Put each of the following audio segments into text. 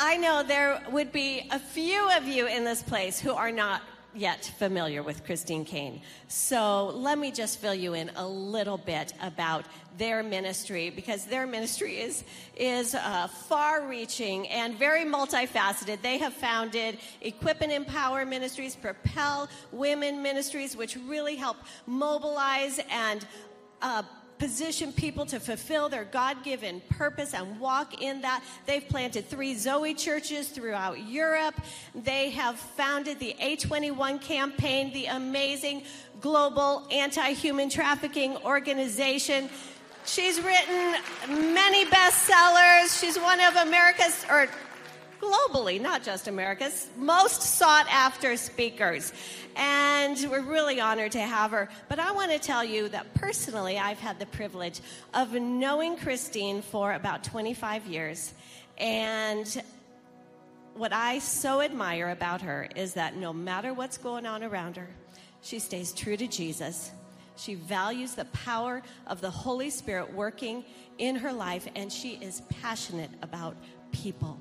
I know there would be a few of you in this place who are not yet familiar with Christine Caine. So let me just fill you in a little bit about their ministry because their ministry is, is uh, far reaching and very multifaceted. They have founded Equip and Empower Ministries, Propel Women Ministries, which really help mobilize and uh, position people to fulfill their God given purpose and walk in that. They've planted three Zoe churches throughout Europe. They have founded the A21 campaign, the amazing global anti human trafficking organization. She's written many bestsellers. She's one of America's, or globally, not just America's, most sought after speakers. And we're really honored to have her. But I want to tell you that personally, I've had the privilege of knowing Christine for about 25 years. And what I so admire about her is that no matter what's going on around her, she stays true to Jesus. She values the power of the Holy Spirit working in her life, and she is passionate about people.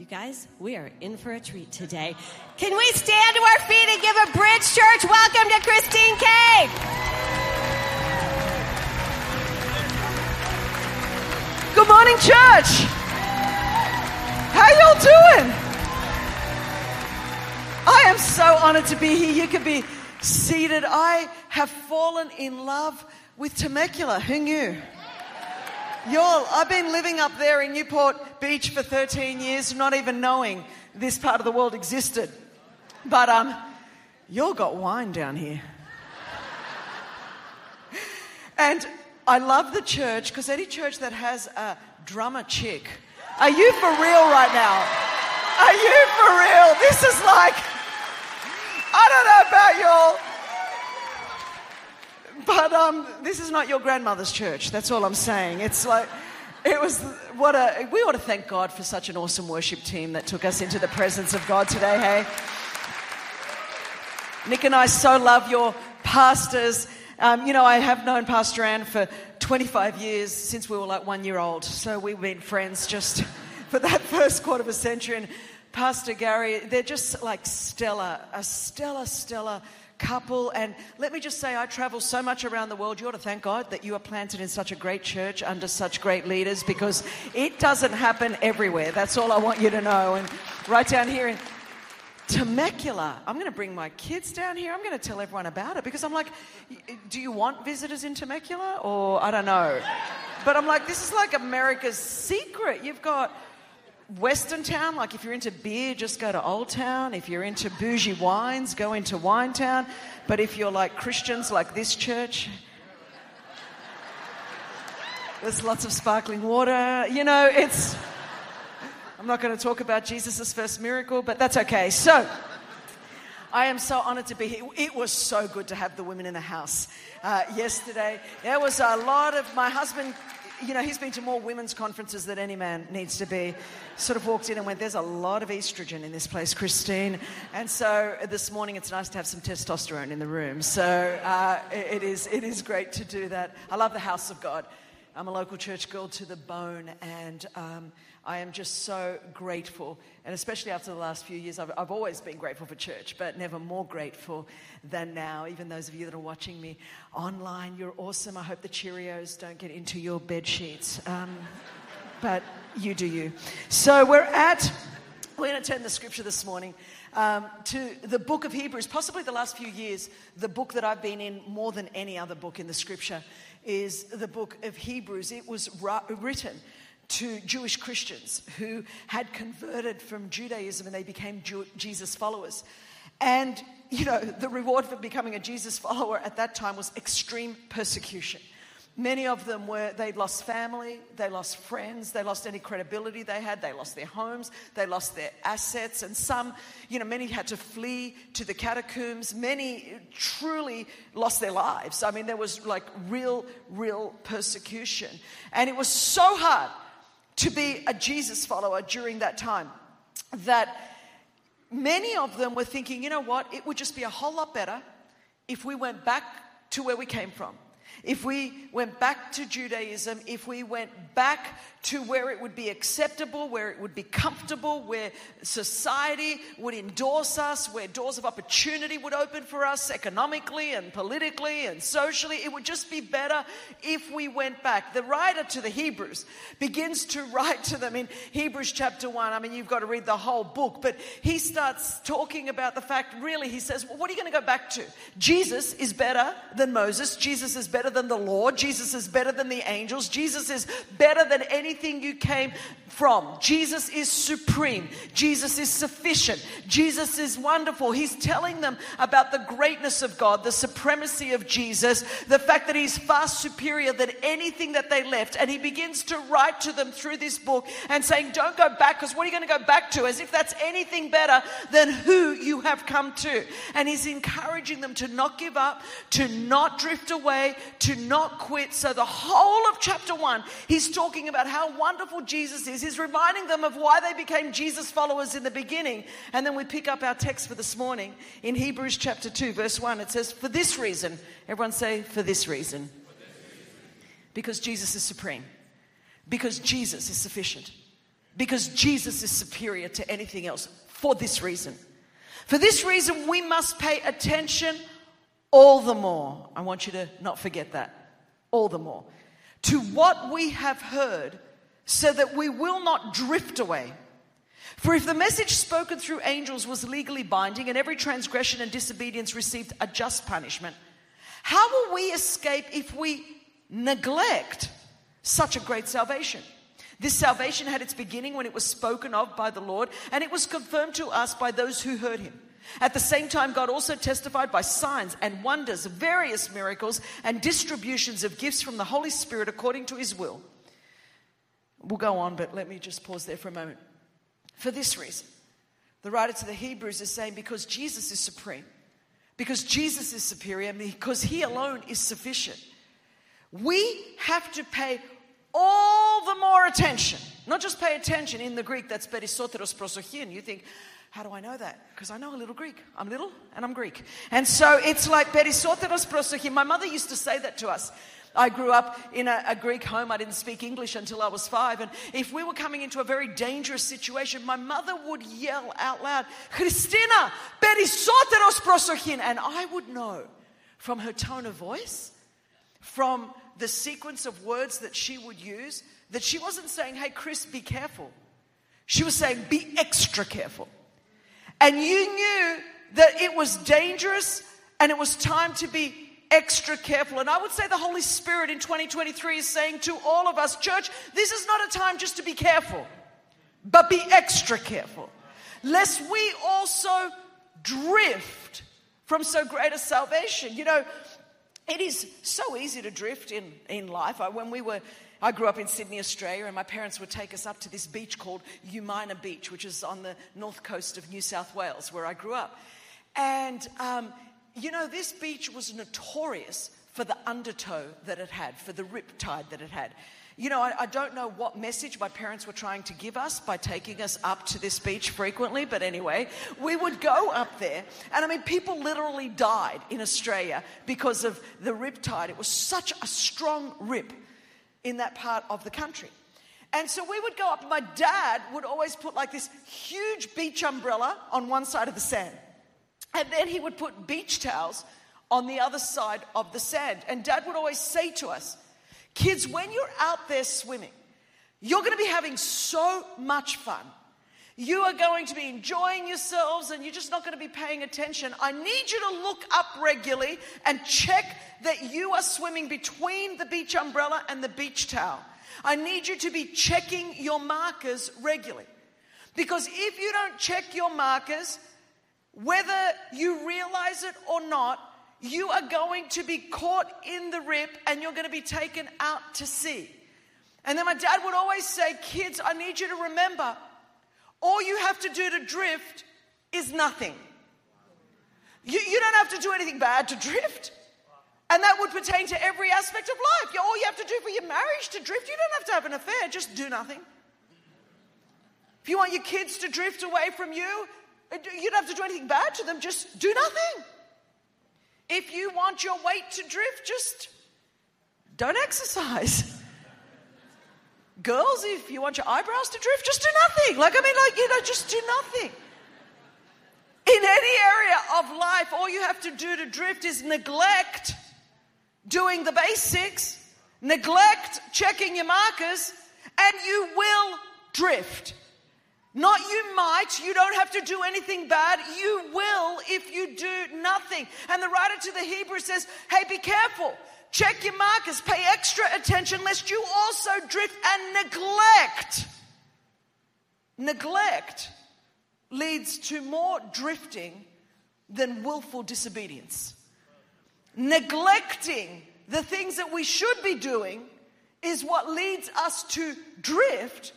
You guys, we are in for a treat today. Can we stand to our feet and give a bridge church welcome to Christine Caine? Good morning, church. How y'all doing? I am so honored to be here. You can be seated. I have fallen in love with Temecula. Who knew? Y'all, I've been living up there in Newport Beach for 13 years, not even knowing this part of the world existed. But um, y'all got wine down here. and I love the church because any church that has a drummer chick, are you for real right now? Are you for real? This is like, I don't know about y'all. But um, this is not your grandmother's church. That's all I'm saying. It's like, it was what a. We ought to thank God for such an awesome worship team that took us into the presence of God today. Hey, Nick and I so love your pastors. Um, you know, I have known Pastor Ann for 25 years since we were like one year old. So we've been friends just for that first quarter of a century. And Pastor Gary, they're just like stellar, a stellar, stellar couple. And let me just say, I travel so much around the world. You ought to thank God that you are planted in such a great church under such great leaders because it doesn't happen everywhere. That's all I want you to know. And right down here in Temecula, I'm going to bring my kids down here. I'm going to tell everyone about it because I'm like, do you want visitors in Temecula? Or I don't know. But I'm like, this is like America's secret. You've got Western Town, like if you're into beer, just go to Old Town. If you're into bougie wines, go into Wine Town. But if you're like Christians, like this church, there's lots of sparkling water. You know, it's. I'm not going to talk about Jesus' first miracle, but that's okay. So, I am so honored to be here. It was so good to have the women in the house uh, yesterday. There was a lot of my husband you know, he's been to more women's conferences than any man needs to be. Sort of walked in and went, There's a lot of estrogen in this place, Christine. And so this morning it's nice to have some testosterone in the room. So uh, it, is, it is great to do that. I love the house of God. I'm a local church girl to the bone, and um, I am just so grateful. And especially after the last few years, I've, I've, always been grateful for church, but never more grateful than now. Even those of you that are watching me online, you're awesome. I hope the Cheerios don't get into your bed sheets. Um, but you do you. So we're at, we're going to turn the scripture this morning um, to the book of Hebrews. Possibly the last few years, the book that I've been in more than any other book in the scripture is the book of Hebrews. It was written to Jewish Christians who had converted from Judaism and they became Jew- Jesus followers. And, you know, the reward for becoming a Jesus follower at that time was extreme persecution. Many of them were, they'd lost family, they lost friends, they lost any credibility they had, they lost their homes, they lost their assets, and some, you know, many had to flee to the catacombs. Many truly lost their lives. I mean, there was like real, real persecution. And it was so hard to be a Jesus follower during that time that many of them were thinking, you know what, it would just be a whole lot better if we went back to where we came from if we went back to Judaism, if we went back to where it would be acceptable, where it would be comfortable, where society would endorse us, where doors of opportunity would open for us economically and politically and socially, it would just be better if we went back. The writer to the Hebrews begins to write to them in Hebrews chapter 1. I mean, you've got to read the whole book, but he starts talking about the fact, really, he says, well, What are you going to go back to? Jesus is better than Moses, Jesus is better than the Lord, Jesus is better than the angels, Jesus is better than any anything you came from. Jesus is supreme. Jesus is sufficient. Jesus is wonderful. He's telling them about the greatness of God, the supremacy of Jesus, the fact that He's far superior than anything that they left. And He begins to write to them through this book and saying, Don't go back, because what are you going to go back to? As if that's anything better than who you have come to. And He's encouraging them to not give up, to not drift away, to not quit. So the whole of chapter one, He's talking about how how wonderful Jesus is. He's reminding them of why they became Jesus followers in the beginning. And then we pick up our text for this morning in Hebrews chapter 2, verse 1. It says, For this reason, everyone say, For this reason. Because Jesus is supreme. Because Jesus is sufficient. Because Jesus is superior to anything else. For this reason. For this reason, we must pay attention all the more. I want you to not forget that. All the more. To what we have heard so that we will not drift away. For if the message spoken through angels was legally binding and every transgression and disobedience received a just punishment, how will we escape if we neglect such a great salvation? This salvation had its beginning when it was spoken of by the Lord, and it was confirmed to us by those who heard him. At the same time, God also testified by signs and wonders, various miracles, and distributions of gifts from the Holy Spirit according to his will. We'll go on, but let me just pause there for a moment. For this reason, the writer to the Hebrews is saying because Jesus is supreme, because Jesus is superior, because he alone is sufficient, we have to pay all the more attention. Not just pay attention in the Greek, that's perisoteros prosochin. You think, how do I know that? Because I know a little Greek. I'm little and I'm Greek. And so it's like perisoteros prosochin. My mother used to say that to us. I grew up in a, a, Greek home. I didn't speak English until I was five. And if we were coming into a very dangerous situation, my mother would yell out loud, Christina, perisoteros prosochin. And I would know from her tone of voice, from the sequence of words that she would use, that she wasn't saying, hey, Chris, be careful. She was saying, be extra careful. And you knew that it was dangerous and it was time to be extra careful. And I would say the Holy Spirit in 2023 is saying to all of us, church, this is not a time just to be careful, but be extra careful. Lest we also drift from so great a salvation. You know, it is so easy to drift in, in life. I, when we were, I grew up in Sydney, Australia, and my parents would take us up to this beach called Umina Beach, which is on the north coast of New South Wales, where I grew up. And um, you know, this beach was notorious for the undertow that it had, for the rip tide that it had. You know, I, I, don't know what message my parents were trying to give us by taking us up to this beach frequently, but anyway, we would go up there. And I mean, people literally died in Australia because of the rip tide. It was such a strong rip in that part of the country. And so we would go up. My dad would always put like this huge beach umbrella on one side of the sand. And then he would put beach towels on the other side of the sand. And dad would always say to us, kids, when you're out there swimming, you're going to be having so much fun. You are going to be enjoying yourselves and you're just not going to be paying attention. I need you to look up regularly and check that you are swimming between the beach umbrella and the beach towel. I need you to be checking your markers regularly. Because if you don't check your markers, whether you realize it or not, you are going to be caught in the rip and you're going to be taken out to sea. And then my dad would always say, Kids, I need you to remember all you have to do to drift is nothing. You, you don't have to do anything bad to drift. And that would pertain to every aspect of life. All you have to do for your marriage to drift, you don't have to have an affair, just do nothing. If you want your kids to drift away from you, you don't have to do anything bad to them, just do nothing. If you want your weight to drift, just don't exercise. Girls, if you want your eyebrows to drift, just do nothing. Like, I mean, like, you know, just do nothing. In any area of life, all you have to do to drift is neglect doing the basics, neglect checking your markers, and you will drift. Not you might, you don't have to do anything bad. You will if you do nothing. And the writer to the Hebrews says, hey, be careful. Check your markers, pay extra attention lest you also drift and neglect. Neglect leads to more drifting than willful disobedience. Neglecting the things that we should be doing is what leads us to drift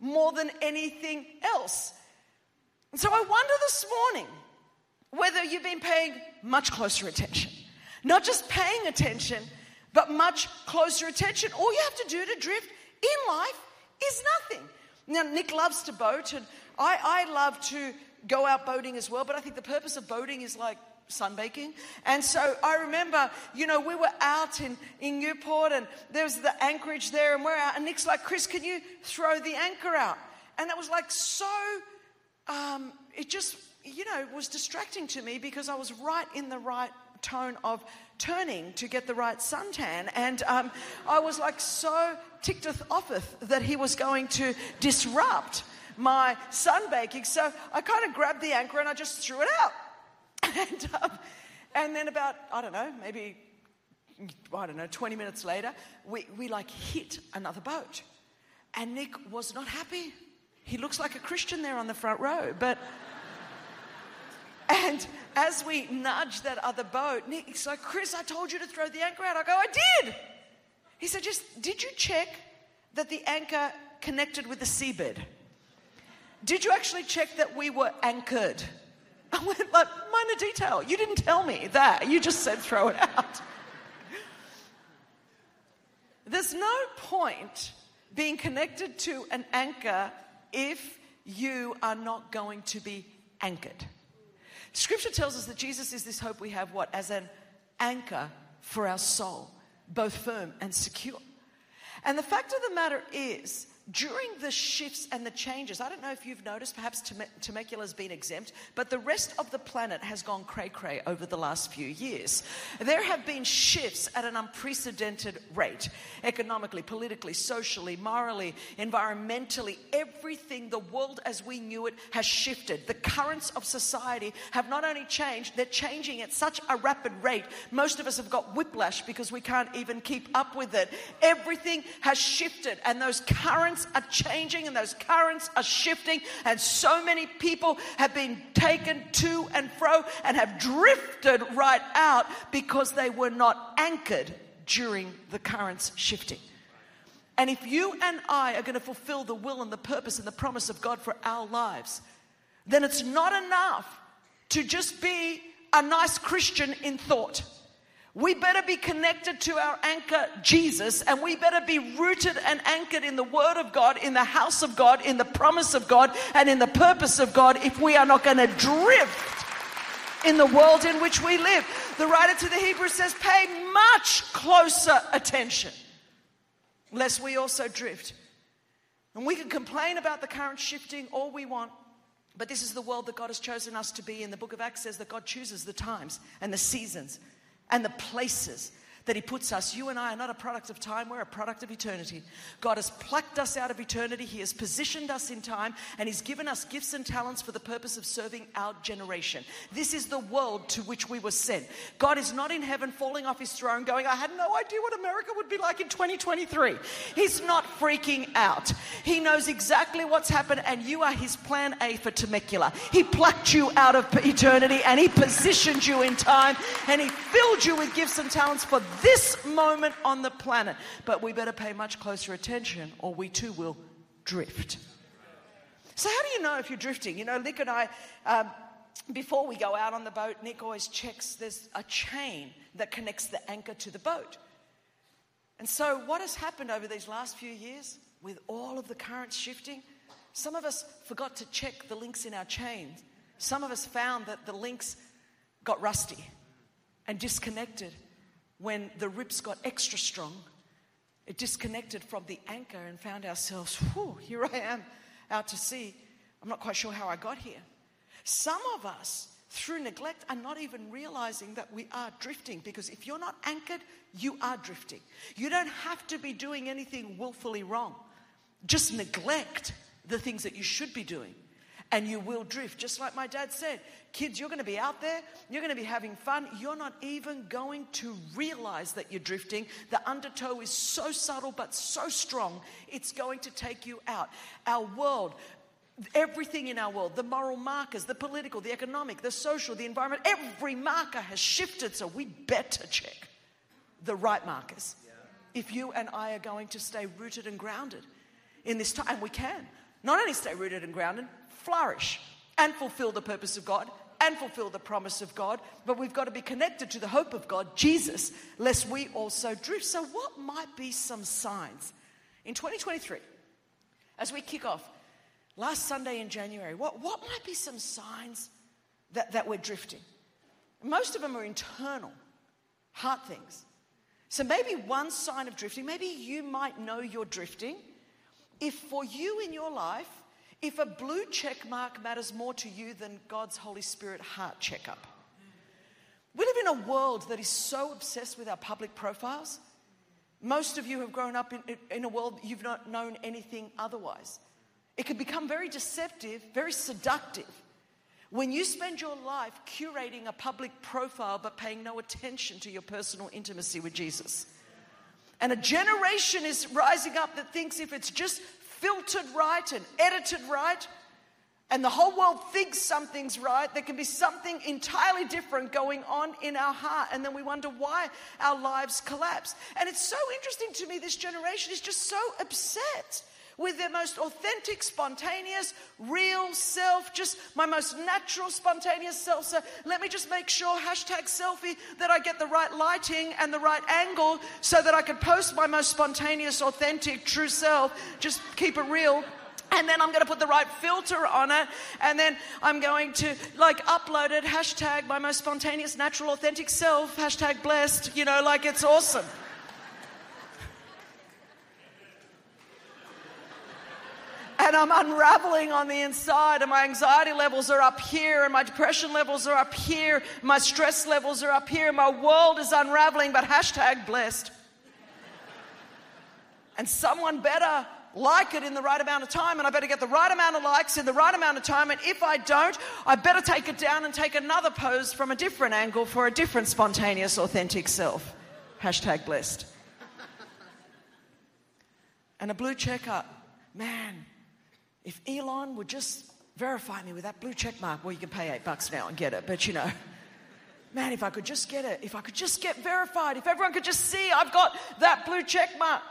more than anything else. And so I wonder this morning whether you've been paying much closer attention. Not just paying attention, but much closer attention. All you have to do to drift in life is nothing. Now, Nick loves to boat, and I, I love to go out boating as well, but I think the purpose of boating is like sunbaking. And so I remember, you know, we were out in, in Newport and there was the anchorage there and we're out. And Nick's like, Chris, can you throw the anchor out? And it was like so, um, it just, you know, was distracting to me because I was right in the right tone of turning to get the right suntan. And um, I was like so ticked offeth that he was going to disrupt my sunbaking. So I kind of grabbed the anchor and I just threw it out. And, and then about, I don't know, maybe, I don't know, 20 minutes later, we, we like hit another boat. And Nick was not happy. He looks like a Christian there on the front row, but. And as we nudge that other boat, Nick's like, Chris, I told you to throw the anchor out. I go, I did. He said, just, did you check that the anchor connected with the seabed? Did you actually check that we were anchored? I went, like, minor detail. You didn't tell me that. You just said throw it out. There's no point being connected to an anchor if you are not going to be anchored. Scripture tells us that Jesus is this hope we have, what? As an anchor for our soul, both firm and secure. And the fact of the matter is, during the shifts and the changes, I don't know if you've noticed, perhaps Temecula has been exempt, but the rest of the planet has gone cray cray over the last few years. There have been shifts at an unprecedented rate economically, politically, socially, morally, environmentally. Everything, the world as we knew it, has shifted. The currents of society have not only changed, they're changing at such a rapid rate. Most of us have got whiplash because we can't even keep up with it. Everything has shifted, and those currents currents are changing and those currents are shifting, and so many people have been taken to and fro and have drifted right out because they were not anchored during the currents shifting. And if you and I are going to fulfill the will and the purpose and the promise of God for our lives, then it's not enough to just be a nice Christian in thought. We better be connected to our anchor, Jesus, and we better be rooted and anchored in the Word of God, in the house of God, in the promise of God, and in the purpose of God if we are not going to drift in the world in which we live. The writer to the Hebrews says, pay much closer attention, lest we also drift. And we can complain about the current shifting all we want, but this is the world that God has chosen us to be in. The book of Acts says that God chooses the times and the seasons and the places that He puts us. You and I are not a product of time, we're a product of eternity. God has plucked us out of eternity, He has positioned us in time, and He's given us gifts and talents for the purpose of serving our generation. This is the world to which we were sent. God is not in heaven falling off His throne going, I had no idea what America would be like in 2023. He's not freaking out. He knows exactly what's happened, and you are His plan A for Temecula. He plucked you out of eternity, and He positioned you in time, and He filled you with gifts and talents for this moment on the planet. But we better pay much closer attention or we too will drift. So, how do you know if you're drifting? You know, Nick and I, um, before we go out on the boat, Nick always checks there's a chain that connects the anchor to the boat. And so, what has happened over these last few years with all of the currents shifting? Some of us forgot to check the links in our chains. Some of us found that the links got rusty and disconnected when the rips got extra strong It disconnected from the anchor and found ourselves, whew, here I am out to sea. I'm not quite sure how I got here. Some of us, through neglect, are not even realizing that we are drifting because if you're not anchored, you are drifting. You don't have to be doing anything willfully wrong. Just neglect the things that you should be doing and you will drift. Just like my dad said, kids, you're going to be out there, you're going to be having fun, you're not even going to realize that you're drifting. The undertow is so subtle but so strong, it's going to take you out. Our world, Everything in our world, the moral markers, the political, the economic, the social, the environment, every marker has shifted. So we better check the right markers if you and I are going to stay rooted and grounded in this time. And we can not only stay rooted and grounded, flourish and fulfill the purpose of God and fulfill the promise of God, but we've got to be connected to the hope of God, Jesus, lest we also drift. So, what might be some signs in 2023 as we kick off last Sunday in January? What, what might be some signs that, that we're drifting? Most of them are internal, heart things. So, maybe one sign of drifting, maybe you might know you're drifting if for you in your life, if a blue check mark matters more to you than God's Holy Spirit heart checkup. We live in a world that is so obsessed with our public profiles. Most of you have grown up in, in a world you've not known anything otherwise. It can become very deceptive, very seductive when you spend your life curating a public profile but paying no attention to your personal intimacy with Jesus. And a generation is rising up that thinks if it's just filtered right and edited right, and the whole world thinks something's right, there can be something entirely different going on in our heart. And then we wonder why our lives collapse. And it's so interesting to me, this generation is just so upset with their most authentic, spontaneous, real self, just my most natural, spontaneous self. So let me just make sure, hashtag selfie, that I get the right lighting and the right angle so that I can post my most spontaneous, authentic, true self. Just keep it real and then I'm going to put the right filter on it, and then I'm going to like upload it, hashtag my most spontaneous, natural, authentic self, hashtag blessed, you know, like it's awesome. And I'm unraveling on the inside, and my anxiety levels are up here, and my depression levels are up here, my stress levels are up here, my world is unraveling, but hashtag blessed. and someone better like it in the right amount of time, and I better get the right amount of likes in the right amount of time. And if I don't, I better take it down and take another pose from a different angle for a different spontaneous, authentic self. Hashtag blessed. And a blue checker, man, if Elon would just verify me with that blue check mark, well, you can pay eight bucks now and get it, but you know, man, if I could just get it, if I could just get verified, if everyone could just see I've got that blue check mark.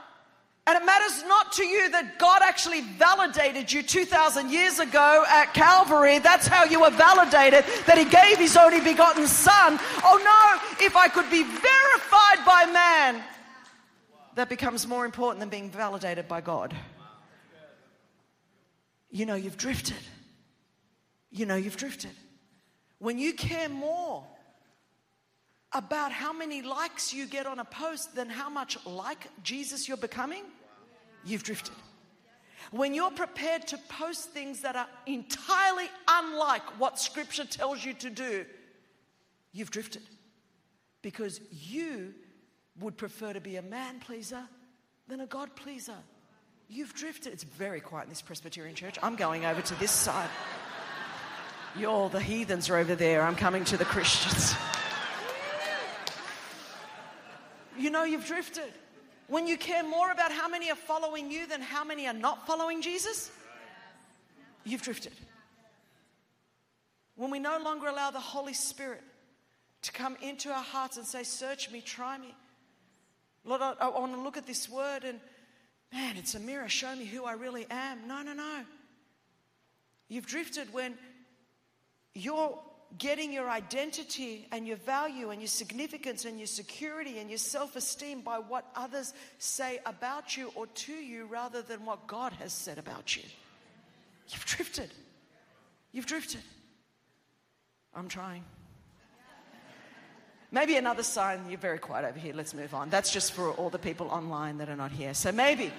And it matters not to you that God actually validated you 2,000 years ago at Calvary. That's how you were validated, that He gave His only begotten Son. Oh no, if I could be verified by man, that becomes more important than being validated by God you know you've drifted. You know you've drifted. When you care more about how many likes you get on a post than how much like Jesus you're becoming, you've drifted. When you're prepared to post things that are entirely unlike what Scripture tells you to do, you've drifted. Because you would prefer to be a man pleaser than a God pleaser. You've drifted. It's very quiet in this Presbyterian church. I'm going over to this side. You're the heathens are over there. I'm coming to the Christians. You know you've drifted. When you care more about how many are following you than how many are not following Jesus, you've drifted. When we no longer allow the Holy Spirit to come into our hearts and say, Search me, try me. Lord, I, I want to look at this word and man, it's a mirror. Show me who I really am. No, no, no. You've drifted when you're getting your identity and your value and your significance and your security and your self esteem by what others say about you or to you rather than what God has said about you. You've drifted. You've drifted. I'm trying. Maybe another sign, you're very quiet over here, let's move on. That's just for all the people online that are not here. So maybe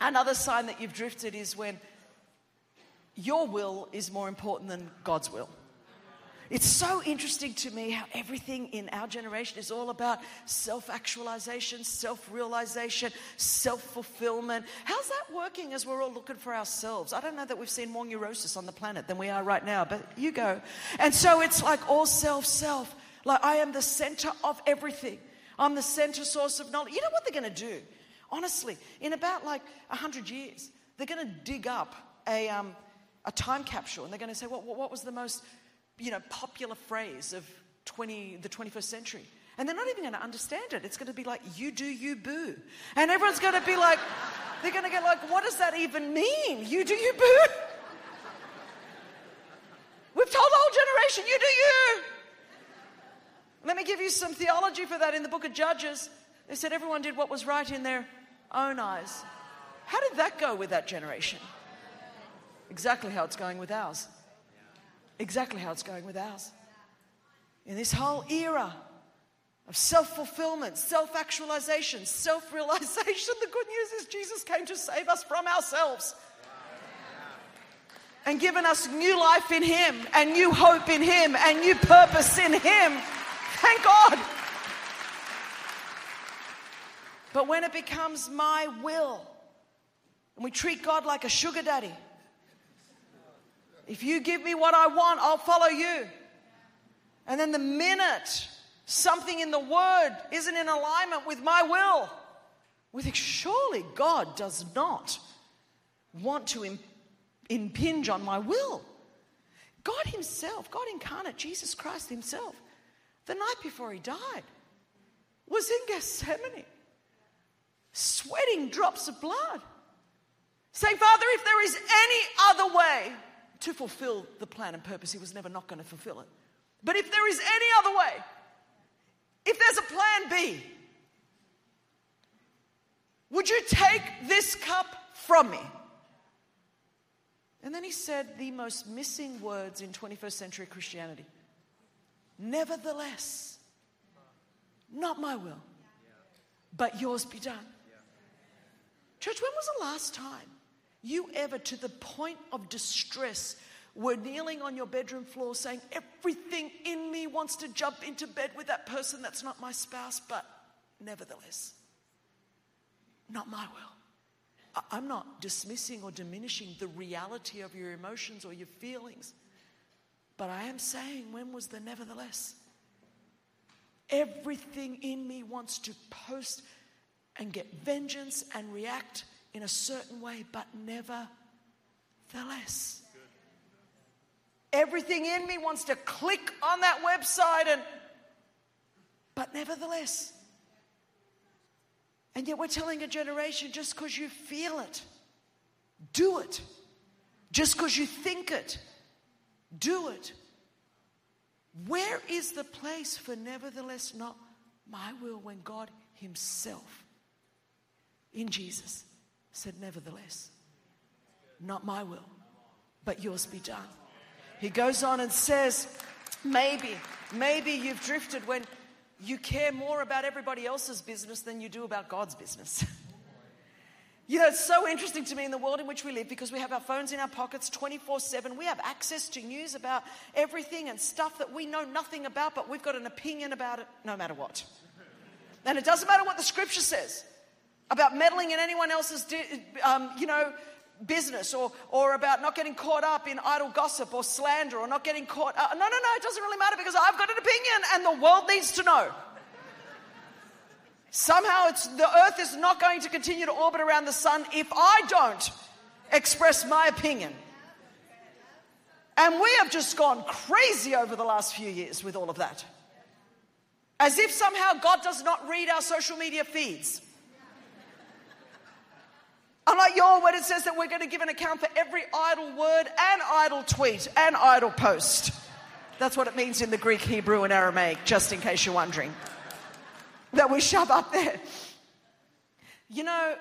another sign that you've drifted is when your will is more important than God's will. It's so interesting to me how everything in our generation is all about self actualization, self realization, self fulfillment. How's that working as we're all looking for ourselves? I don't know that we've seen more neurosis on the planet than we are right now, but you go. And so it's like all self, self. Like I am the center of everything. I'm the center source of knowledge. You know what they're going to do? Honestly, in about like 100 years, they're going to dig up a, um, a time capsule and they're going to say, what, what was the most you know, popular phrase of 20, the 21st century. And they're not even going to understand it. It's going to be like, you do, you boo. And everyone's going to be like, they're going to get like, what does that even mean? You do, you boo. We've told the whole generation, you do, you. Let me give you some theology for that in the book of Judges. They said everyone did what was right in their own eyes. How did that go with that generation? Exactly how it's going with ours exactly how it's going with ours. In this whole era of self fulfillment, self actualization, self realization, the good news is Jesus came to save us from ourselves and given us new life in Him and new hope in Him and new purpose in Him. Thank God. But when it becomes my will, and we treat God like a sugar daddy, if you give me what I want, I'll follow you. And then the minute something in the word isn't in alignment with my will, we think, surely God does not want to impinge on my will. God Himself, God incarnate, Jesus Christ Himself, the night before He died, was in Gethsemane, sweating drops of blood, saying, Father, if there is any other way, to fulfill the plan and purpose. He was never not going to fulfill it. But if there is any other way, if there's a plan B, would you take this cup from me? And then he said the most missing words in 21st century Christianity Nevertheless, not my will, but yours be done. Church, when was the last time you ever, to the point of distress, were kneeling on your bedroom floor saying, Everything in me wants to jump into bed with that person that's not my spouse, but nevertheless, not my will. I'm not dismissing or diminishing the reality of your emotions or your feelings, but I am saying, when was the nevertheless? Everything in me wants to post and get vengeance and react in a certain way, but nevertheless. Everything in me wants to click on that website and but nevertheless. And yet we're telling a generation just because you feel it, do it. Just because you think it, do it. Where is the place for nevertheless not my will when God Himself in Jesus said, Nevertheless, not my will, but yours be done. He goes on and says, Maybe, maybe you've drifted when you care more about everybody else's business than you do about God's business. You know, it's so interesting to me in the world in which we live because we have our phones in our pockets 24 7. We have access to news about everything and stuff that we know nothing about, but we've got an opinion about it no matter what. And it doesn't matter what the scripture says about meddling in anyone else's, um, you know, business or, or about not getting caught up in idle gossip or slander or not getting caught up. No, no, no, it doesn't really matter because I've got an opinion and the world needs to know. Somehow it's, the earth is not going to continue to orbit around the sun if I don't express my opinion. And we have just gone crazy over the last few years with all of that. As if somehow God does not read our social media feeds. Unlike your word, it says that we're going to give an account for every idle word and idle tweet and idle post. That's what it means in the Greek, Hebrew, and Aramaic, just in case you're wondering. That we shove up there. You know,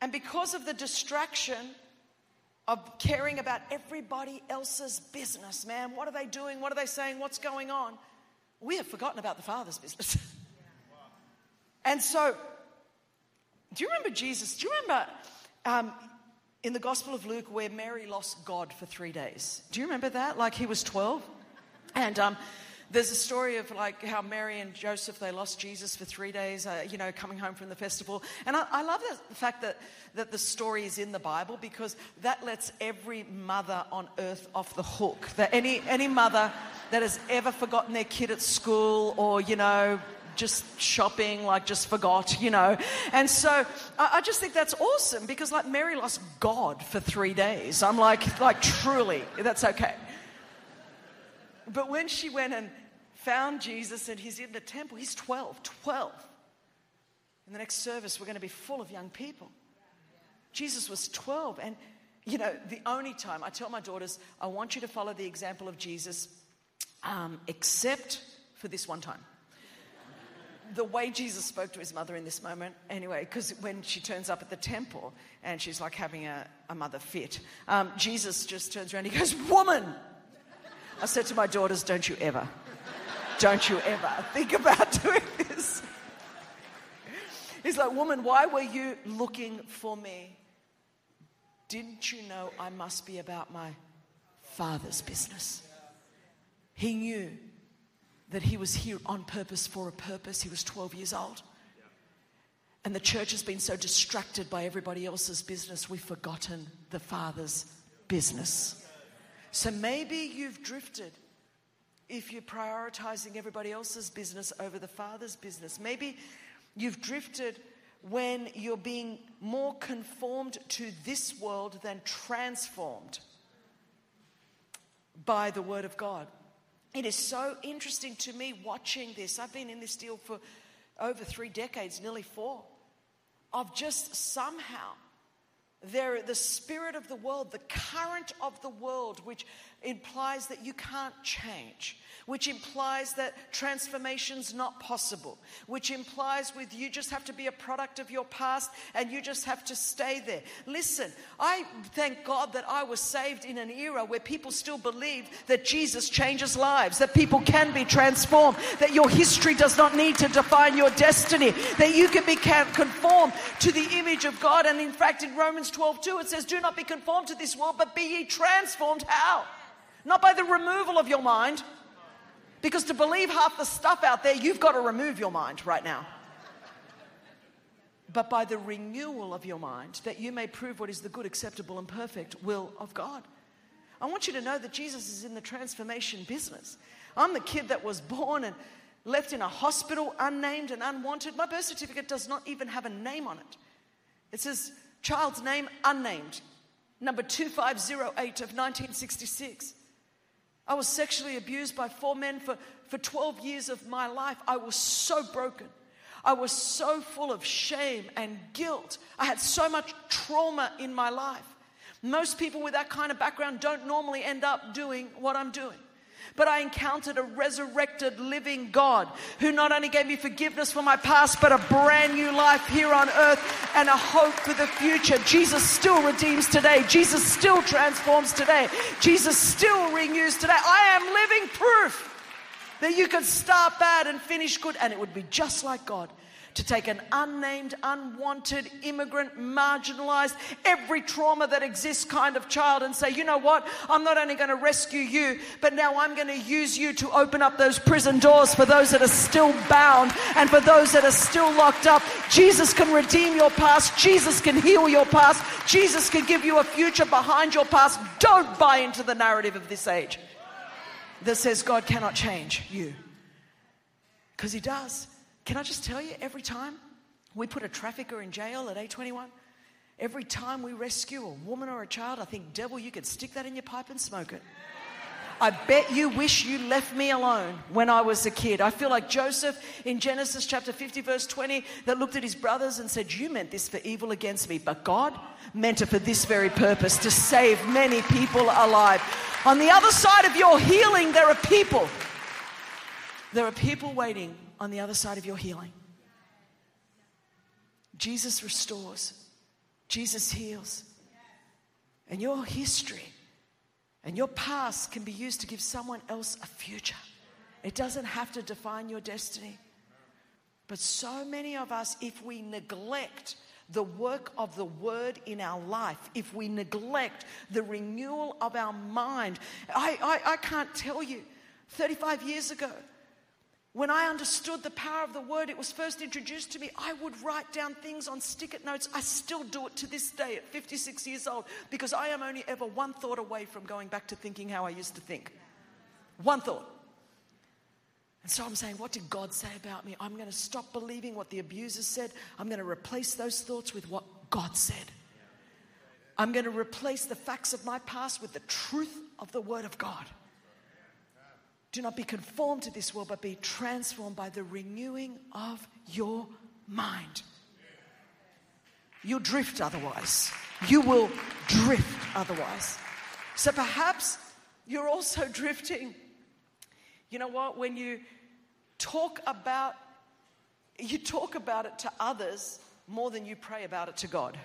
and because of the distraction of caring about everybody else's business, man, what are they doing? What are they saying? What's going on? we have forgotten about the Father's business. and so, do you remember Jesus? Do you remember um, in the Gospel of Luke where Mary lost God for three days? Do you remember that? Like he was 12? And um, there's a story of like how Mary and Joseph they lost Jesus for three days, uh, you know, coming home from the festival. And I, I love the fact that that the story is in the Bible because that lets every mother on earth off the hook. That any any mother that has ever forgotten their kid at school or you know just shopping, like just forgot, you know. And so I, I, just think that's awesome because like Mary lost God for three days. I'm like, like truly, that's okay. But when she went and found Jesus and he's in the temple, he's 12, 12. In the next service, we're going to be full of young people. Jesus was 12. And, you know, the only time I tell my daughters, I want you to follow the example of Jesus, um, except for this one time. The way Jesus spoke to his mother in this moment, anyway, because when she turns up at the temple and she's like having a, a mother fit, um, Jesus just turns around, he goes, Woman! I said to my daughters, Don't you ever, don't you ever think about doing this. He's like, Woman, why were you looking for me? Didn't you know I must be about my father's business? He knew that he was here on purpose for a purpose. He was 12 years old. And the church has been so distracted by everybody else's business, we've forgotten the Father's business. So maybe you've drifted if you're prioritizing everybody else's business over the Father's business. Maybe you've drifted when you're being more conformed to this world than transformed by the Word of God. It is so interesting to me watching this. I've been in this deal for over three decades, nearly four, of just somehow there, the spirit of the world, the current of the world, which implies that you can't change, which implies that transformation's not possible, which implies with you just have to be a product of your past and you just have to stay there. Listen, I thank God that I was saved in an era where people still believed that Jesus changes lives, that people can be transformed, that your history does not need to define your destiny, that you can be conformed to the image of God. And in fact, in Romans 12, 2, it says, Do not be conformed to this world, but be ye transformed. How? Not by the removal of your mind. Because to believe half the stuff out there, you've got to remove your mind right now. But by the renewal of your mind, that you may prove what is the good, acceptable, and perfect will of God. I want you to know that Jesus is in the transformation business. I'm the kid that was born and left in a hospital, unnamed and unwanted. My birth certificate does not even have a name on it. It says child's name unnamed, number 2508 of 1966. I was sexually abused by four men for, for 12 years of my life. I was so broken. I was so full of shame and guilt. I had so much trauma in my life. Most people with that kind of background don't normally end up doing what I'm doing but I encountered a resurrected living God who not only gave me forgiveness for my past, but a brand new life here on earth and a hope for the future. Jesus still redeems today. Jesus still transforms today. Jesus still renews today. I am living proof that you could start bad and finish good, and it would be just like God to take an unnamed, unwanted, immigrant, marginalized, every trauma that exists kind of child and say, you know what? I'm not only going to rescue you, but now I'm going to use you to open up those prison doors for those that are still bound and for those that are still locked up. Jesus can redeem your past. Jesus can heal your past. Jesus can give you a future behind your past. Don't buy into the narrative of this age that says God cannot change you. Because He does. Can I just tell you, every time we put a trafficker in jail at A21, every time we rescue a woman or a child, I think, devil, you could stick that in your pipe and smoke it. I bet you wish you left me alone when I was a kid. I feel like Joseph in Genesis chapter 50, verse 20, that looked at his brothers and said, You meant this for evil against me, but God meant it for this very purpose to save many people alive. On the other side of your healing, there are people. There are people waiting on the other side of your healing. Jesus restores, Jesus heals. And your history and your past can be used to give someone else a future. It doesn't have to define your destiny. But so many of us, if we neglect the work of the word in our life, if we neglect the renewal of our mind, I, I, I can't tell you, 35 years ago, when I understood the power of the word, it was first introduced to me. I would write down things on stick notes. I still do it to this day at 56 years old because I am only ever one thought away from going back to thinking how I used to think. One thought. And so I'm saying, what did God say about me? I'm going to stop believing what the abuser said. I'm going to replace those thoughts with what God said. I'm going to replace the facts of my past with the truth of the Word of God. Do not be conformed to this world, but be transformed by the renewing of your mind. You'll drift otherwise. You will drift otherwise. So perhaps you're also drifting. You know what? When you talk about you talk about it to others more than you pray about it to God.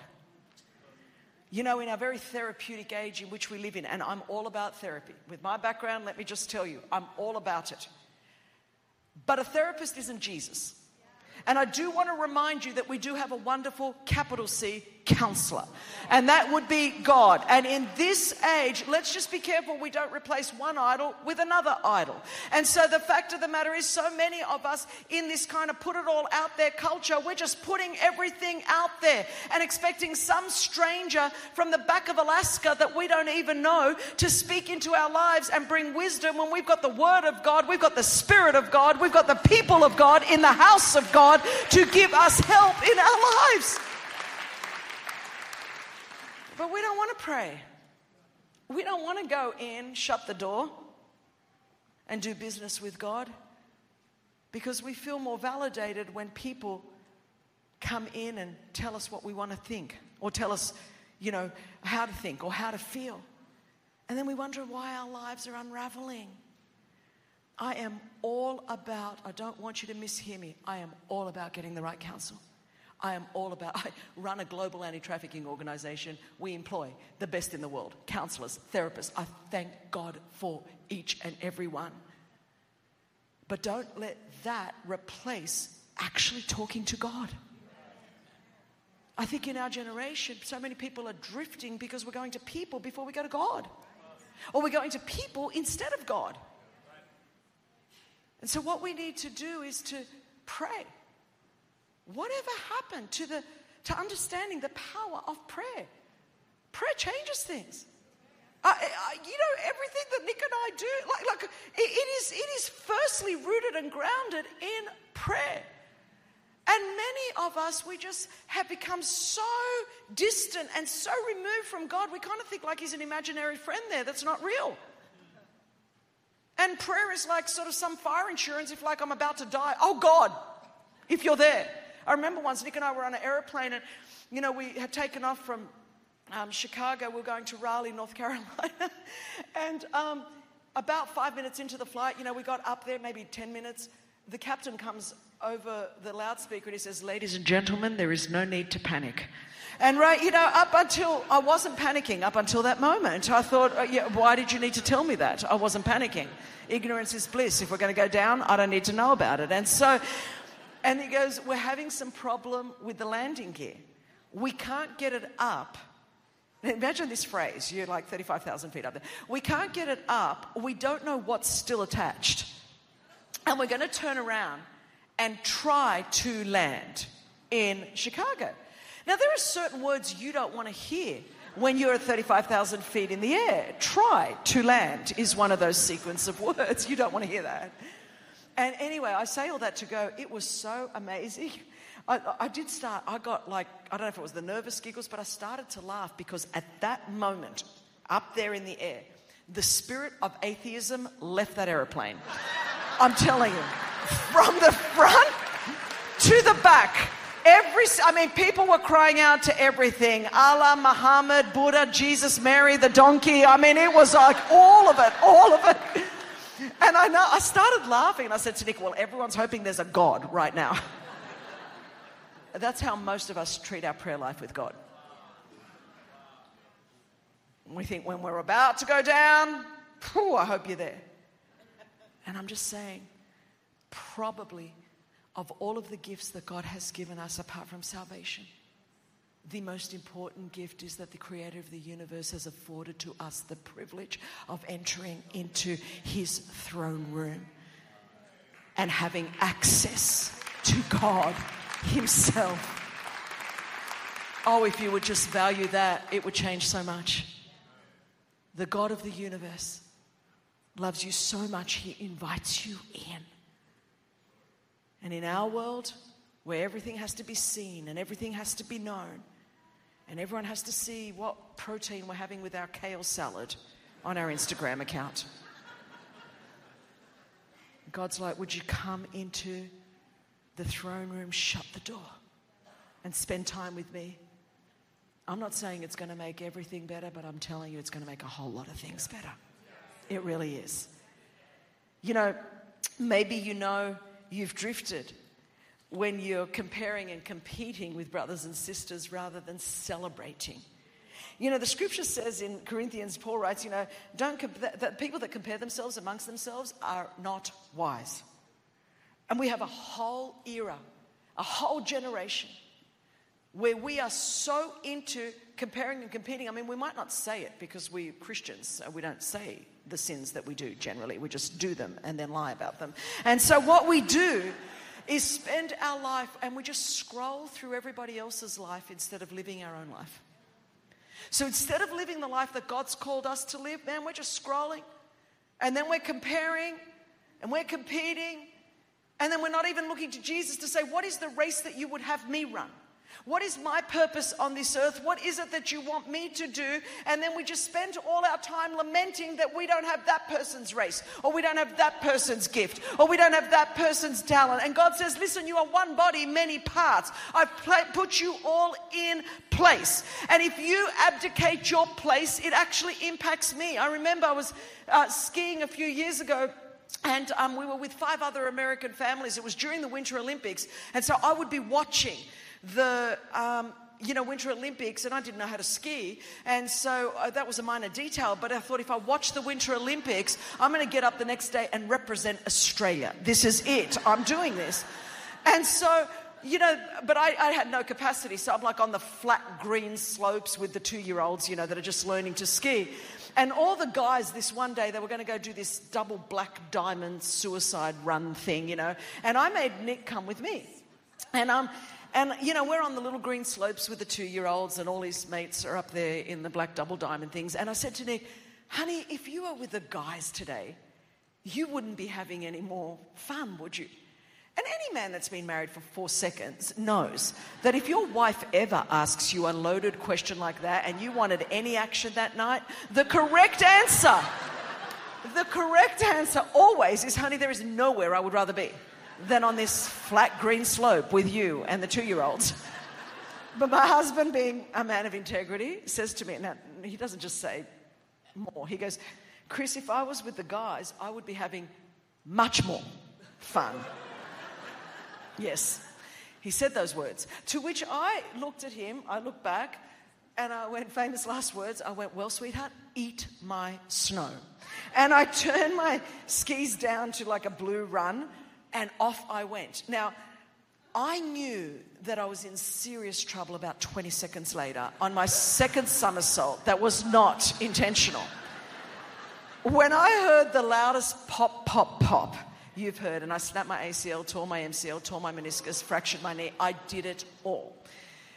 You know, in our very therapeutic age in which we live in, and I'm all about therapy. With my background, let me just tell you, I'm all about it. But a therapist isn't Jesus. And I do want to remind you that we do have a wonderful capital C counselor. And that would be God. And in this age, let's just be careful we don't replace one idol with another idol. And so the fact of the matter is, so many of us in this kind of put it all out there culture, we're just putting everything out there and expecting some stranger from the back of Alaska that we don't even know to speak into our lives and bring wisdom when we've got the Word of God, we've got the Spirit of God, we've got the people of God in the house of God to give us help in our lives. But we don't want to pray. We don't want to go in, shut the door, and do business with God because we feel more validated when people come in and tell us what we want to think or tell us, you know, how to think or how to feel. And then we wonder why our lives are unraveling. I am all about, I don't want you to mishear me, I am all about getting the right counsel. I am all about, I run a global anti trafficking organization. We employ the best in the world counselors, therapists. I thank God for each and every one. But don't let that replace actually talking to God. I think in our generation, so many people are drifting because we're going to people before we go to God, or we're going to people instead of God. And so, what we need to do is to pray. Whatever happened to, the, to understanding the power of prayer? Prayer changes things. I, I, you know, everything that Nick and I do, like, like it, it, is, it is firstly rooted and grounded in prayer. And many of us, we just have become so distant and so removed from God, we kind of think like He's an imaginary friend there that's not real. And prayer is like sort of some fire insurance if, like, I'm about to die. Oh, God, if you're there. I remember once Nick and I were on an aeroplane and, you know, we had taken off from um, Chicago. We were going to Raleigh, North Carolina. and um, about five minutes into the flight, you know, we got up there, maybe 10 minutes. The captain comes over the loudspeaker and he says, Ladies and gentlemen, there is no need to panic. And right, you know, up until I wasn't panicking, up until that moment, I thought, oh, yeah, why did you need to tell me that? I wasn't panicking. Ignorance is bliss. If we're going to go down, I don't need to know about it. And so and he goes, We're having some problem with the landing gear. We can't get it up. Imagine this phrase you're like 35,000 feet up there. We can't get it up. We don't know what's still attached. And we're going to turn around and try to land in Chicago. Now, there are certain words you don't want to hear when you're at 35,000 feet in the air. Try to land is one of those sequence of words. You don't want to hear that. And anyway, I say all that to go, it was so amazing. I, I, did start, I got like, I don't know if it was the nervous giggles, but I started to laugh because at that moment, up there in the air, the spirit of atheism left that aeroplane. I'm telling you, from the front to the back. Every, I mean, people were crying out to everything Allah, Muhammad, Buddha, Jesus, Mary, the donkey. I mean, it was like all of it, all of it. And I know I started laughing and I said to Nick, Well, everyone's hoping there's a God right now. That's how most of us treat our prayer life with God. We think when we're about to go down, I hope you're there. And I'm just saying, probably of all of the gifts that God has given us apart from salvation, the most important gift is that the creator of the universe has afforded to us the privilege of entering into his throne room and having access to God himself. Oh, if you would just value that, it would change so much. The God of the universe loves you so much, he invites you in. And in our world, where everything has to be seen and everything has to be known, and everyone has to see what protein we're having with our kale salad on our Instagram account. God's like, Would you come into the throne room, shut the door, and spend time with me? I'm not saying it's going to make everything better, but I'm telling you it's going to make a whole lot of things better. It really is. You know, maybe you know you've drifted when you're comparing and competing with brothers and sisters rather than celebrating. You know, the scripture says in Corinthians, Paul writes, you know, don't comp- that, people that compare themselves amongst themselves are not wise. And we have a whole era, a whole generation where we are so into comparing and competing. I mean, we might not say it because we're Christians, so we don't say the sins that we do generally. We just do them and then lie about them. And so, what we do is spend our life and we just scroll through everybody else's life instead of living our own life. So, instead of living the life that God's called us to live, man, we're just scrolling and then we're comparing and we're competing. And then we're not even looking to Jesus to say, What is the race that you would have me run? What is my purpose on this earth? What is it that you want me to do? And then we just spend all our time lamenting that we don't have that person's race, or we don't have that person's gift, or we don't have that person's talent. And God says, Listen, you are one body, many parts. I've put you all in place. And if you abdicate your place, it actually impacts me. I remember I was uh, skiing a few years ago. And um, we were with five other American families. It was during the Winter Olympics. And so I would be watching the um, you know, Winter Olympics, and I didn't know how to ski. And so uh, that was a minor detail, but I thought if I watch the Winter Olympics, I'm going to get up the next day and represent Australia. This is it. I'm doing this. And so, you know, but I, I had no capacity. So I'm like on the flat green slopes with the two year olds, you know, that are just learning to ski. And all the guys, this one day, they were going to go do this double black diamond suicide run thing, you know. And I made Nick come with me. And um, and, you know, we're on the little green slopes with the two year olds, and all his mates are up there in the black double diamond things. And I said to Nick, honey, if you were with the guys today, you wouldn't be having any more fun, would you? And any man that's been married for four seconds knows that if your wife ever asks you a loaded question like that and you wanted any action that night, the correct answer, the correct answer always is, honey, there is nowhere I would rather be than on this flat green slope with you and the two year olds. But my husband, being a man of integrity, says to me, now he doesn't just say more, he goes, Chris, if I was with the guys, I would be having much more fun. yes, he said those words. To which I looked at him, I looked back, and I went, famous last words, I went, Well, sweetheart, eat my snow. And I turned my skis down to like a blue run and off I went. Now, I knew that I was in serious trouble about 20 seconds later on my second somersault that was not intentional. When I heard the loudest pop, pop, pop you've heard, and I snapped my ACL, tore my MCL, tore my meniscus, fractured my knee, I did it all.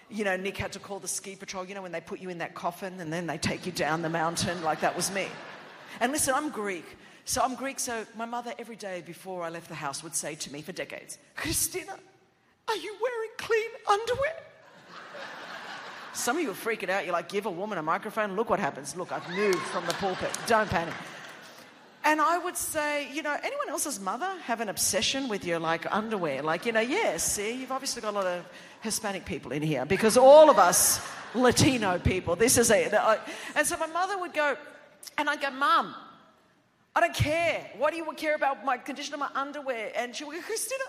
You know, Nick had to call the ski patrol, you know, when they put you in that coffin and then they take you down the mountain, like that was me. And listen, I'm Greek. So I'm Greek, so my mother every day before I left the house would say to me for decades, Christina, are you wearing clean underwear? Some of you are freaking out. You're like, give a woman a microphone, look what happens. Look, I've moved from the pulpit. Don't panic. And I would say, you know, anyone else's mother have an obsession with your like underwear? Like, you know, yes, yeah, see, you've obviously got a lot of Hispanic people in here because all of us Latino people, this is it. And so my mother would go, and I'd go, Mum, I don't care. Why do you care about my condition of my underwear? And she would go, Christina,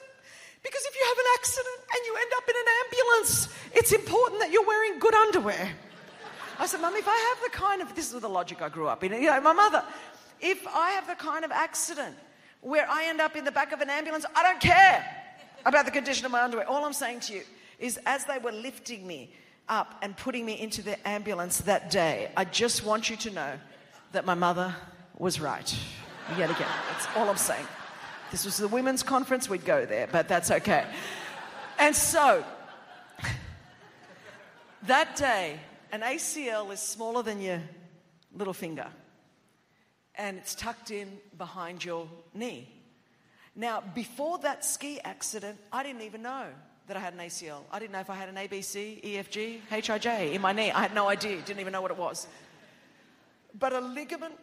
because if you have an accident and you end up in an ambulance, it's important that you're wearing good underwear. I said, Mum, if I have the kind of, this is the logic I grew up in, you know, my mother, if I have the kind of accident where I end up in the back of an ambulance. I don't care about the condition of my underwear. All I'm saying to you is, as they were lifting me up and putting me into the ambulance that day, I just want you to know that my mother was right. Yet again, that's all I'm saying. This was the women's conference, we'd go there, but that's okay. And so, that day, an ACL is smaller than your little finger, and it's tucked in behind your knee. Now, before that ski accident, I didn't even know that I had an ACL. I didn't know if I had an ABC, EFG, HIJ in my knee. I had no idea, didn't even know what it was. But a ligament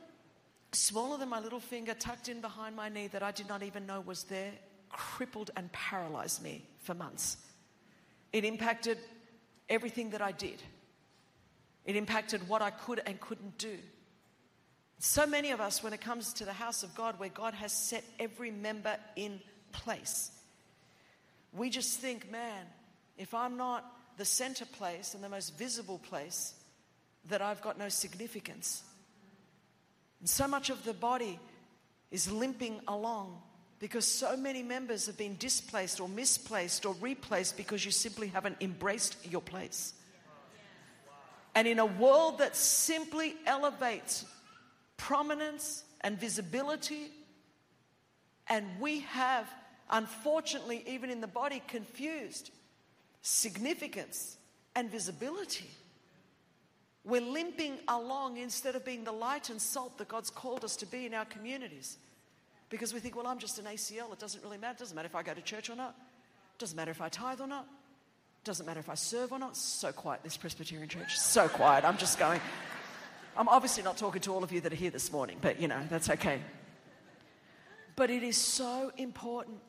smaller than my little finger tucked in behind my knee that I did not even know was there crippled and paralyzed me for months. It impacted everything that I did. It impacted what I could and couldn't do. So many of us, when it comes to the house of God, where God has set every member in place, we just think, man, if I'm not the center place and the most visible place, that I've got no significance. And so much of the body is limping along because so many members have been displaced or misplaced or replaced because you simply haven't embraced your place. And in a world that simply elevates prominence and visibility, and we have, unfortunately, even in the body, confused significance and visibility. We're limping along instead of being the light and salt that God's called us to be in our communities. Because we think, well, I'm just an ACL. It doesn't really matter. It doesn't matter if I go to church or not. It doesn't matter if I tithe or not. It doesn't matter if I serve or not. So quiet, this Presbyterian church. So quiet. I'm just going. I'm obviously not talking to all of you that are here this morning, but you know, that's okay. But it is so important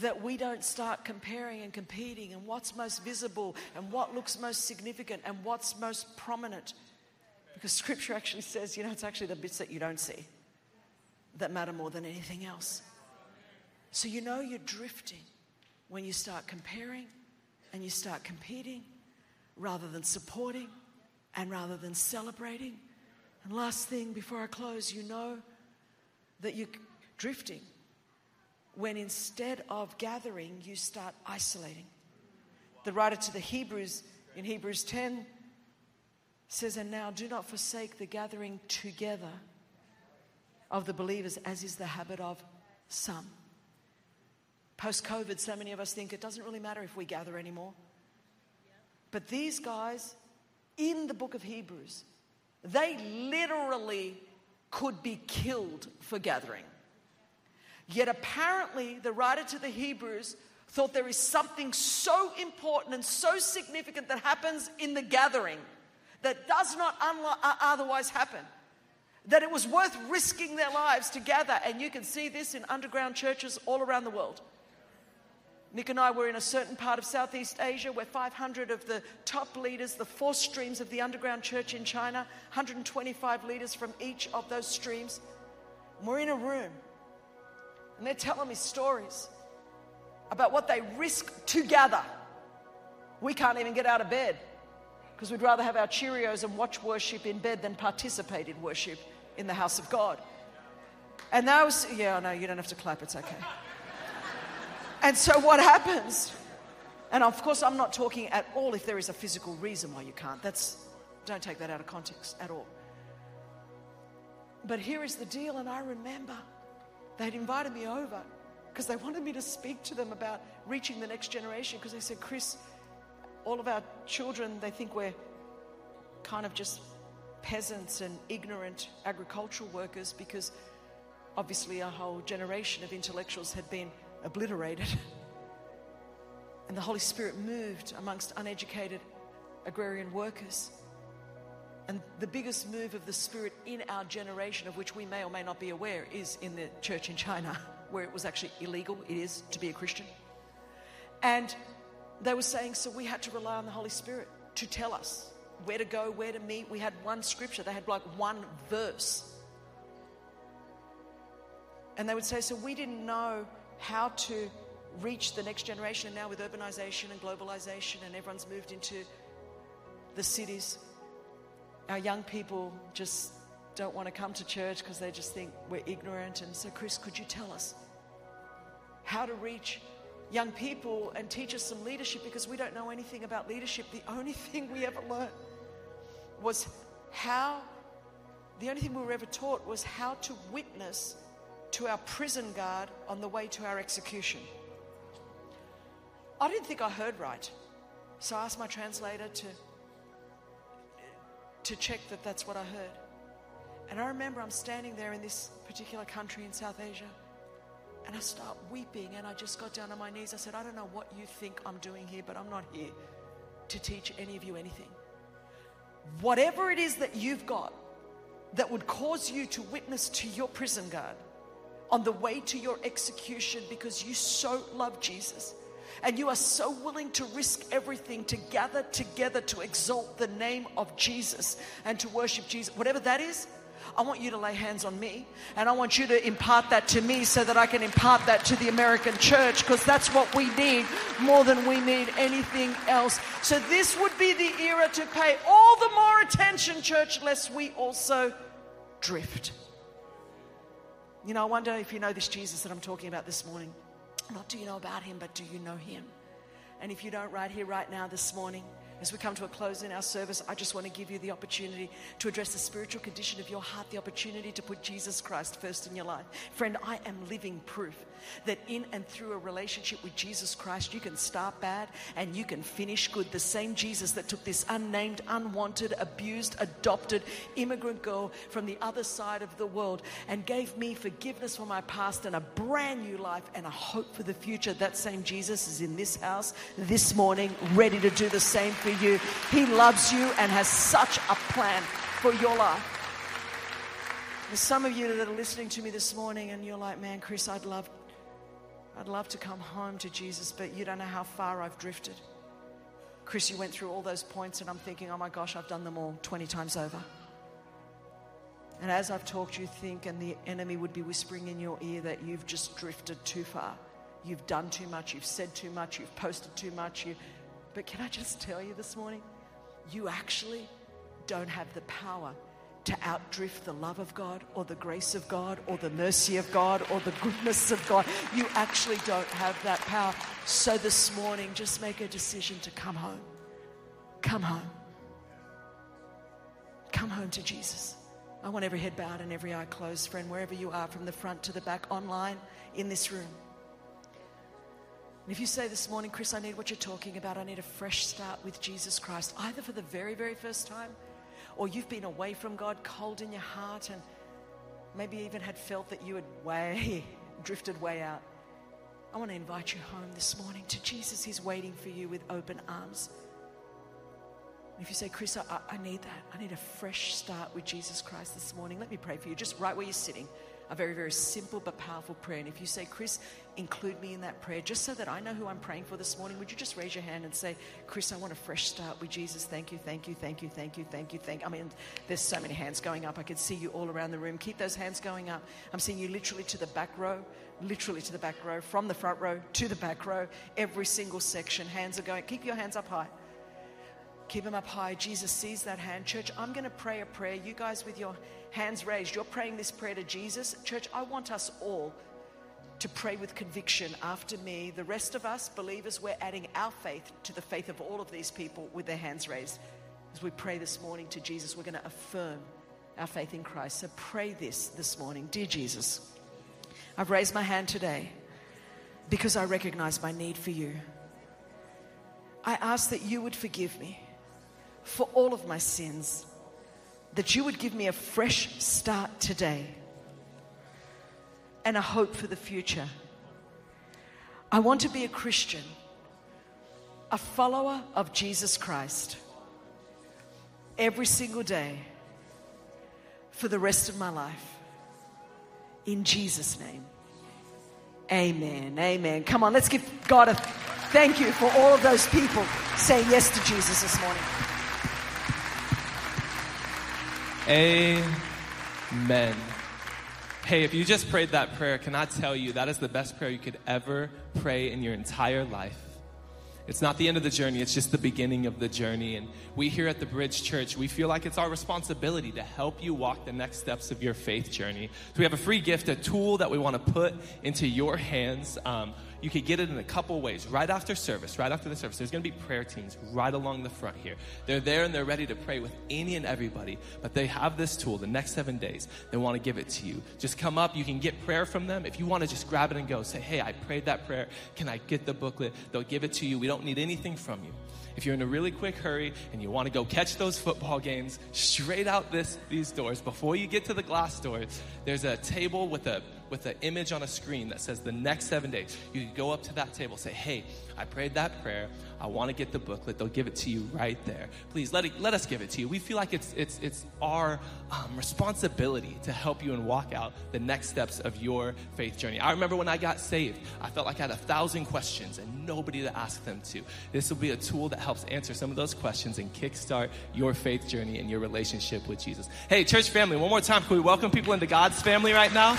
that we don't start comparing and competing and what's most visible and what looks most significant and what's most prominent. Because scripture actually says, you know, it's actually the bits that you don't see that matter more than anything else. So you know you're drifting when you start comparing and you start competing rather than supporting and rather than celebrating. And last thing before I close, you know that you're drifting when instead of gathering, you start isolating. The writer to the Hebrews in Hebrews 10 says, And now do not forsake the gathering together of the believers, as is the habit of some. Post COVID, so many of us think it doesn't really matter if we gather anymore. But these guys in the book of Hebrews, they literally could be killed for gathering. Yet apparently, the writer to the Hebrews thought there is something so important and so significant that happens in the gathering that does not unlo- uh, otherwise happen. That it was worth risking their lives to gather. And you can see this in underground churches all around the world. Nick and I were in a certain part of Southeast Asia where 500 of the top leaders, the four streams of the underground church in China, 125 leaders from each of those streams, we're in a room and they're telling me stories about what they risk to gather. We can't even get out of bed because we'd rather have our Cheerios and watch worship in bed than participate in worship in the house of God. And was, yeah, no, you don't have to clap, it's okay. and so what happens? And of course, I'm not talking at all if there is a physical reason why you can't. That's, don't take that out of context at all. But here is the deal, and I remember They'd invited me over because they wanted me to speak to them about reaching the next generation because they said, Chris, all of our children, they think we're kind of just peasants and ignorant agricultural workers because obviously a whole generation of intellectuals had been obliterated. and the Holy Spirit moved amongst uneducated agrarian workers. And the biggest move of the Spirit in our generation, of which we may or may not be aware, is in the church in China, where it was actually illegal, it is, to be a Christian. And they were saying, so we had to rely on the Holy Spirit to tell us where to go, where to meet. We had one scripture, they had like one verse. And they would say, so we didn't know how to reach the next generation. And now, with urbanization and globalization, and everyone's moved into the cities, our young people just don't want to come to church because they just think we're ignorant. And so, Chris, could you tell us how to reach young people and teach us some leadership because we don't know anything about leadership. The only thing we ever learned was how, the only thing we were ever taught was how to witness to our prison guard on the way to our execution. I didn't think I heard right. So I asked my translator to, to check that that's what I heard. And I remember I'm standing there in this particular country in South Asia and I start weeping and I just got down on my knees. I said, I don't know what you think I'm doing here, but I'm not here to teach any of you anything. Whatever it is that you've got that would cause you to witness to your prison guard on the way to your execution because you so love Jesus and you are so willing to risk everything to gather together to exalt the name of Jesus and to worship Jesus, whatever that is, I want you to lay hands on me and I want you to impart that to me so that I can impart that to the American church because that's what we need more than we need anything else. So, this would be the era to pay all the more attention, church, lest we also drift. You know, I wonder if you know this Jesus that I'm talking about this morning. Not do you know about him, but do you know him? And if you don't, right here, right now, this morning, as we come to a close in our service, I just want to give you the opportunity to address the spiritual condition of your heart, the opportunity to put Jesus Christ first in your life. Friend, I am living proof that in and through a relationship with Jesus Christ, you can start bad and you can finish good. The same Jesus that took this unnamed, unwanted, abused, adopted immigrant girl from the other side of the world and gave me forgiveness for my past and a brand new life and a hope for the future. That same Jesus is in this house this morning, ready to do the same for you. He loves you and has such a plan for your life. There's some of you that are listening to me this morning and you're like, man, Chris, I'd love I'd love to come home to Jesus, but you don't know how far I've drifted. Chris, you went through all those points, and I'm thinking, oh my gosh, I've done them all 20 times over. And as I've talked, you think, and the enemy would be whispering in your ear that you've just drifted too far. You've done too much, you've said too much, you've posted too much. You... But can I just tell you this morning? You actually don't have the power to outdrift the love of God or the grace of God or the mercy of God or the goodness of God. You actually don't have that power. So this morning, just make a decision to come home. Come home. Come home to Jesus. I want every head bowed and every eye closed, friend, wherever you are, from the front to the back, online, in this room. And if you say this morning, Chris, I need what you're talking about, I need a fresh start with Jesus Christ, either for the very, very first time or you've been away from God, cold in your heart, and maybe even had felt that you had way drifted way out. I want to invite you home this morning to Jesus. He's waiting for you with open arms. If you say, Chris, I, I need that. I need a fresh start with Jesus Christ this morning. Let me pray for you, just right where you're sitting a very, very simple but powerful prayer. And if you say, Chris, include me in that prayer, just so that I know who I'm praying for this morning, would you just raise your hand and say, Chris, I want a fresh start with Jesus. Thank you, thank you, thank you, thank you, thank you, thank you. I mean, there's so many hands going up. I can see you all around the room. Keep those hands going up. I'm seeing you literally to the back row, literally to the back row, from the front row to the back row, every single section. Hands are going. Keep your hands up high. Keep them up high. Jesus sees that hand. Church, I'm going to pray a prayer. You guys with your hands raised, you're praying this prayer to Jesus. Church, I want us all to pray with conviction after me. The rest of us, believers, we're adding our faith to the faith of all of these people with their hands raised. As we pray this morning to Jesus, we're going to affirm our faith in Christ. So pray this this morning. Dear Jesus, I've raised my hand today because I recognize my need for you. I ask that you would forgive me for all of my sins, that you would give me a fresh start today and a hope for the future. I want to be a Christian, a follower of Jesus Christ every single day for the rest of my life. In Jesus' name. Amen. Amen. Come on, let's give God a thank you for all of those people saying yes to Jesus this morning. Amen. Hey, if you just prayed that prayer, can I tell you that is the best prayer you could ever pray in your entire life? It's not the end of the journey, it's just the beginning of the journey. And we here at the Bridge Church, we feel like it's our responsibility to help you walk the next steps of your faith journey. So we have a free gift, a tool that we want to put into your hands. Um, you could get it in a couple ways. Right after service, right after the service, there's going to be prayer teams right along the front here. They're there and they're ready to pray with any and everybody, but they have this tool the next seven days. They want to give it to you. Just come up, you can get prayer from them. If you want to just grab it and go, say, hey, I prayed that prayer. Can I get the booklet? They'll give it to you. We don't need anything from you. If you're in a really quick hurry and you want to go catch those football games straight out this, these doors, before you get to the glass doors, there's a table with a with an image on a screen that says the next seven days. You go up to that table, say, hey, I prayed that prayer. I want to get the booklet. They'll give it to you right there. Please let, it, let us give it to you. We feel like it's, it's, it's our um, responsibility to help you and walk out the next steps of your faith journey. I remember when I got saved, I felt like I had a thousand questions and nobody to ask them to. This will be a tool that helps answer some of those questions and kickstart your faith journey and your relationship with Jesus. Hey, church family, one more time, can we welcome people into God's family right now?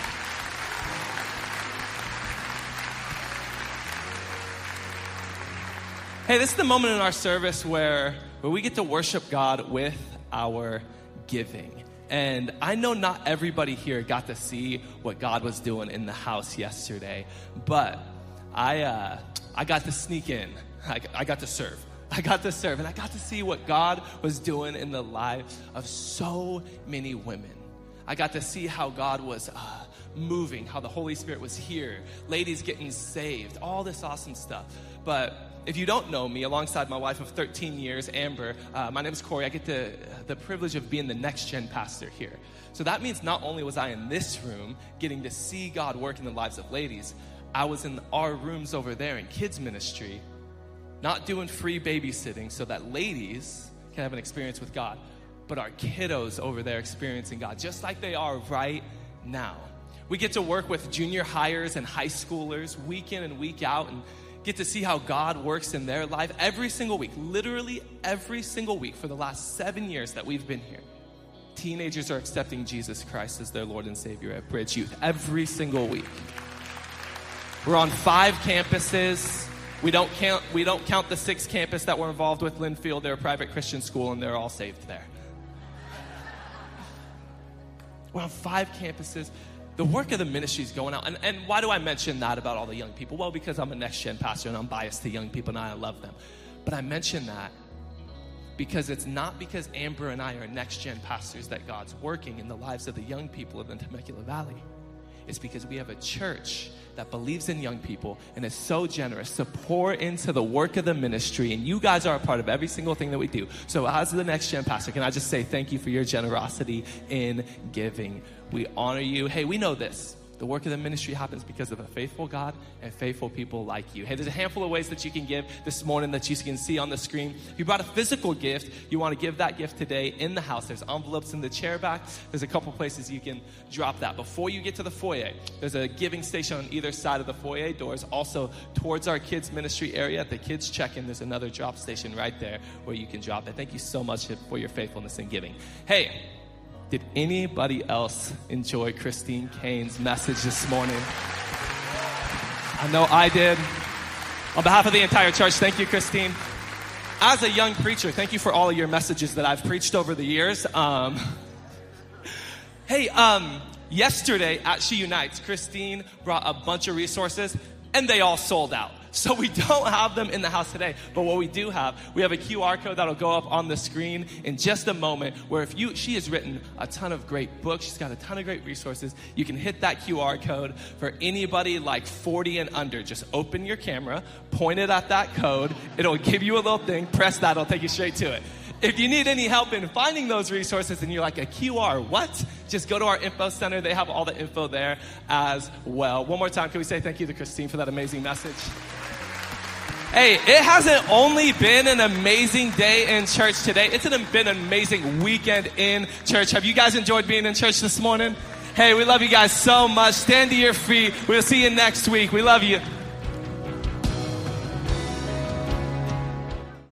Hey, this is the moment in our service where, where we get to worship God with our giving. And I know not everybody here got to see what God was doing in the house yesterday, but I, uh, I got to sneak in. I, I got to serve. I got to serve, and I got to see what God was doing in the lives of so many women. I got to see how God was uh, moving, how the Holy Spirit was here, ladies getting saved, all this awesome stuff. But if you don't know me, alongside my wife of 13 years, Amber, uh, my name is Corey. I get the, the privilege of being the next gen pastor here. So that means not only was I in this room getting to see God work in the lives of ladies, I was in our rooms over there in kids' ministry, not doing free babysitting so that ladies can have an experience with God, but our kiddos over there experiencing God, just like they are right now. We get to work with junior hires and high schoolers week in and week out and get to see how God works in their life every single week, literally every single week for the last seven years that we've been here. Teenagers are accepting Jesus Christ as their Lord and Savior at Bridge Youth every single week. We're on five campuses. We don't count, we don't count the six campus that we're involved with Linfield. They're a private Christian school and they're all saved there. We're on five campuses the work of the ministry is going out. And, and why do I mention that about all the young people? Well, because I'm a next gen pastor and I'm biased to young people and I love them. But I mention that because it's not because Amber and I are next gen pastors that God's working in the lives of the young people of the Temecula Valley. It's because we have a church that believes in young people and is so generous to pour into the work of the ministry. And you guys are a part of every single thing that we do. So, as the next gen pastor, can I just say thank you for your generosity in giving? We honor you. Hey, we know this. The work of the ministry happens because of a faithful God and faithful people like you. Hey, there's a handful of ways that you can give this morning that you can see on the screen. If you brought a physical gift, you want to give that gift today in the house. There's envelopes in the chair back. There's a couple places you can drop that. Before you get to the foyer, there's a giving station on either side of the foyer doors. Also, towards our kids' ministry area at the kids' check in, there's another drop station right there where you can drop it. Thank you so much for your faithfulness in giving. Hey, did anybody else enjoy Christine Caine's message this morning? I know I did. On behalf of the entire church, thank you, Christine. As a young preacher, thank you for all of your messages that I've preached over the years. Um, hey, um, yesterday at She Unites, Christine brought a bunch of resources and they all sold out. So we don't have them in the house today. But what we do have, we have a QR code that'll go up on the screen in just a moment where if you, she has written a ton of great books. She's got a ton of great resources. You can hit that QR code for anybody like 40 and under. Just open your camera, point it at that code. It'll give you a little thing. Press that. It'll take you straight to it. If you need any help in finding those resources and you're like a QR, what? Just go to our info center. They have all the info there as well. One more time, can we say thank you to Christine for that amazing message? Hey, it hasn't only been an amazing day in church today, it's been an amazing weekend in church. Have you guys enjoyed being in church this morning? Hey, we love you guys so much. Stand to your feet. We'll see you next week. We love you.